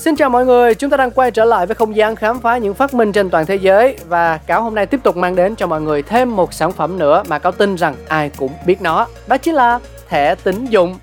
Xin chào mọi người, chúng ta đang quay trở lại với không gian khám phá những phát minh trên toàn thế giới và Cáo hôm nay tiếp tục mang đến cho mọi người thêm một sản phẩm nữa mà Cáo tin rằng ai cũng biết nó, đó chính là thẻ tín dụng.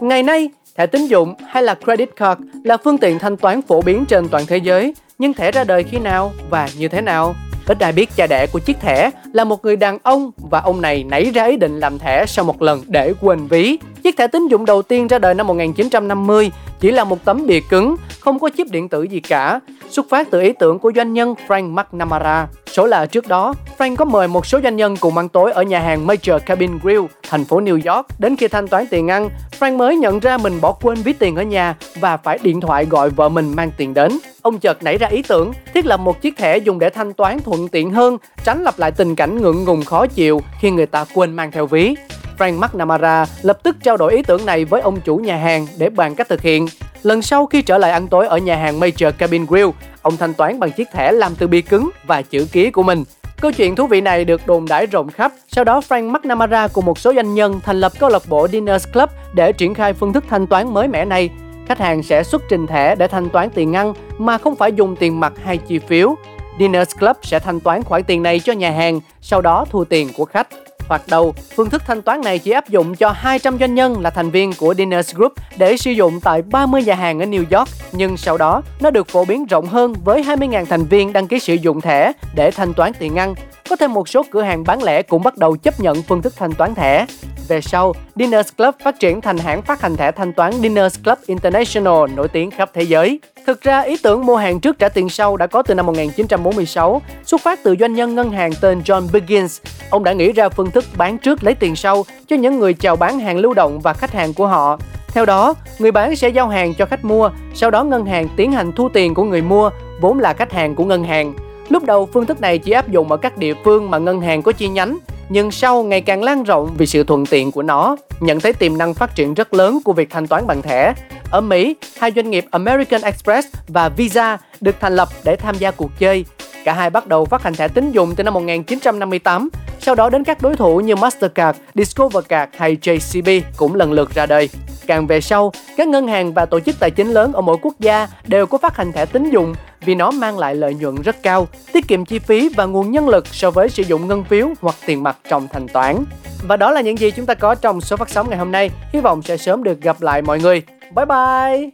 Ngày nay, thẻ tín dụng hay là credit card là phương tiện thanh toán phổ biến trên toàn thế giới, nhưng thẻ ra đời khi nào và như thế nào? Ít ai biết cha đẻ của chiếc thẻ là một người đàn ông và ông này nảy ra ý định làm thẻ sau một lần để quên ví. Chiếc thẻ tín dụng đầu tiên ra đời năm 1950 chỉ là một tấm bìa cứng, không có chip điện tử gì cả, xuất phát từ ý tưởng của doanh nhân Frank McNamara. Số là trước đó, Frank có mời một số doanh nhân cùng ăn tối ở nhà hàng Major Cabin Grill, thành phố New York. Đến khi thanh toán tiền ăn, Frank mới nhận ra mình bỏ quên ví tiền ở nhà và phải điện thoại gọi vợ mình mang tiền đến. Ông chợt nảy ra ý tưởng thiết lập một chiếc thẻ dùng để thanh toán thuận tiện hơn, tránh lặp lại tình cảnh ngượng ngùng khó chịu khi người ta quên mang theo ví. Frank McNamara lập tức trao đổi ý tưởng này với ông chủ nhà hàng để bàn cách thực hiện. Lần sau khi trở lại ăn tối ở nhà hàng Major Cabin Grill, ông thanh toán bằng chiếc thẻ làm từ bìa cứng và chữ ký của mình. Câu chuyện thú vị này được đồn đãi rộng khắp. Sau đó Frank McNamara cùng một số doanh nhân thành lập câu lạc bộ Diners Club để triển khai phương thức thanh toán mới mẻ này. Khách hàng sẽ xuất trình thẻ để thanh toán tiền ăn mà không phải dùng tiền mặt hay chi phiếu. Diners Club sẽ thanh toán khoản tiền này cho nhà hàng, sau đó thu tiền của khách. Hoặc đầu, phương thức thanh toán này chỉ áp dụng cho 200 doanh nhân là thành viên của Diners Group để sử dụng tại 30 nhà hàng ở New York, nhưng sau đó nó được phổ biến rộng hơn với 20.000 thành viên đăng ký sử dụng thẻ để thanh toán tiền ăn. Có thêm một số cửa hàng bán lẻ cũng bắt đầu chấp nhận phương thức thanh toán thẻ. Về sau, Diners Club phát triển thành hãng phát hành thẻ thanh toán Diners Club International nổi tiếng khắp thế giới. Thực ra, ý tưởng mua hàng trước trả tiền sau đã có từ năm 1946, xuất phát từ doanh nhân ngân hàng tên John Biggins. Ông đã nghĩ ra phương thức bán trước lấy tiền sau cho những người chào bán hàng lưu động và khách hàng của họ. Theo đó, người bán sẽ giao hàng cho khách mua, sau đó ngân hàng tiến hành thu tiền của người mua, vốn là khách hàng của ngân hàng. Lúc đầu phương thức này chỉ áp dụng ở các địa phương mà ngân hàng có chi nhánh, nhưng sau ngày càng lan rộng vì sự thuận tiện của nó, nhận thấy tiềm năng phát triển rất lớn của việc thanh toán bằng thẻ. Ở Mỹ, hai doanh nghiệp American Express và Visa được thành lập để tham gia cuộc chơi. Cả hai bắt đầu phát hành thẻ tín dụng từ năm 1958, sau đó đến các đối thủ như Mastercard, Discovercard hay JCB cũng lần lượt ra đời. Càng về sau, các ngân hàng và tổ chức tài chính lớn ở mỗi quốc gia đều có phát hành thẻ tín dụng vì nó mang lại lợi nhuận rất cao, tiết kiệm chi phí và nguồn nhân lực so với sử dụng ngân phiếu hoặc tiền mặt trong thanh toán. Và đó là những gì chúng ta có trong số phát sóng ngày hôm nay. Hy vọng sẽ sớm được gặp lại mọi người. Bye bye!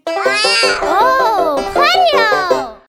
Oh!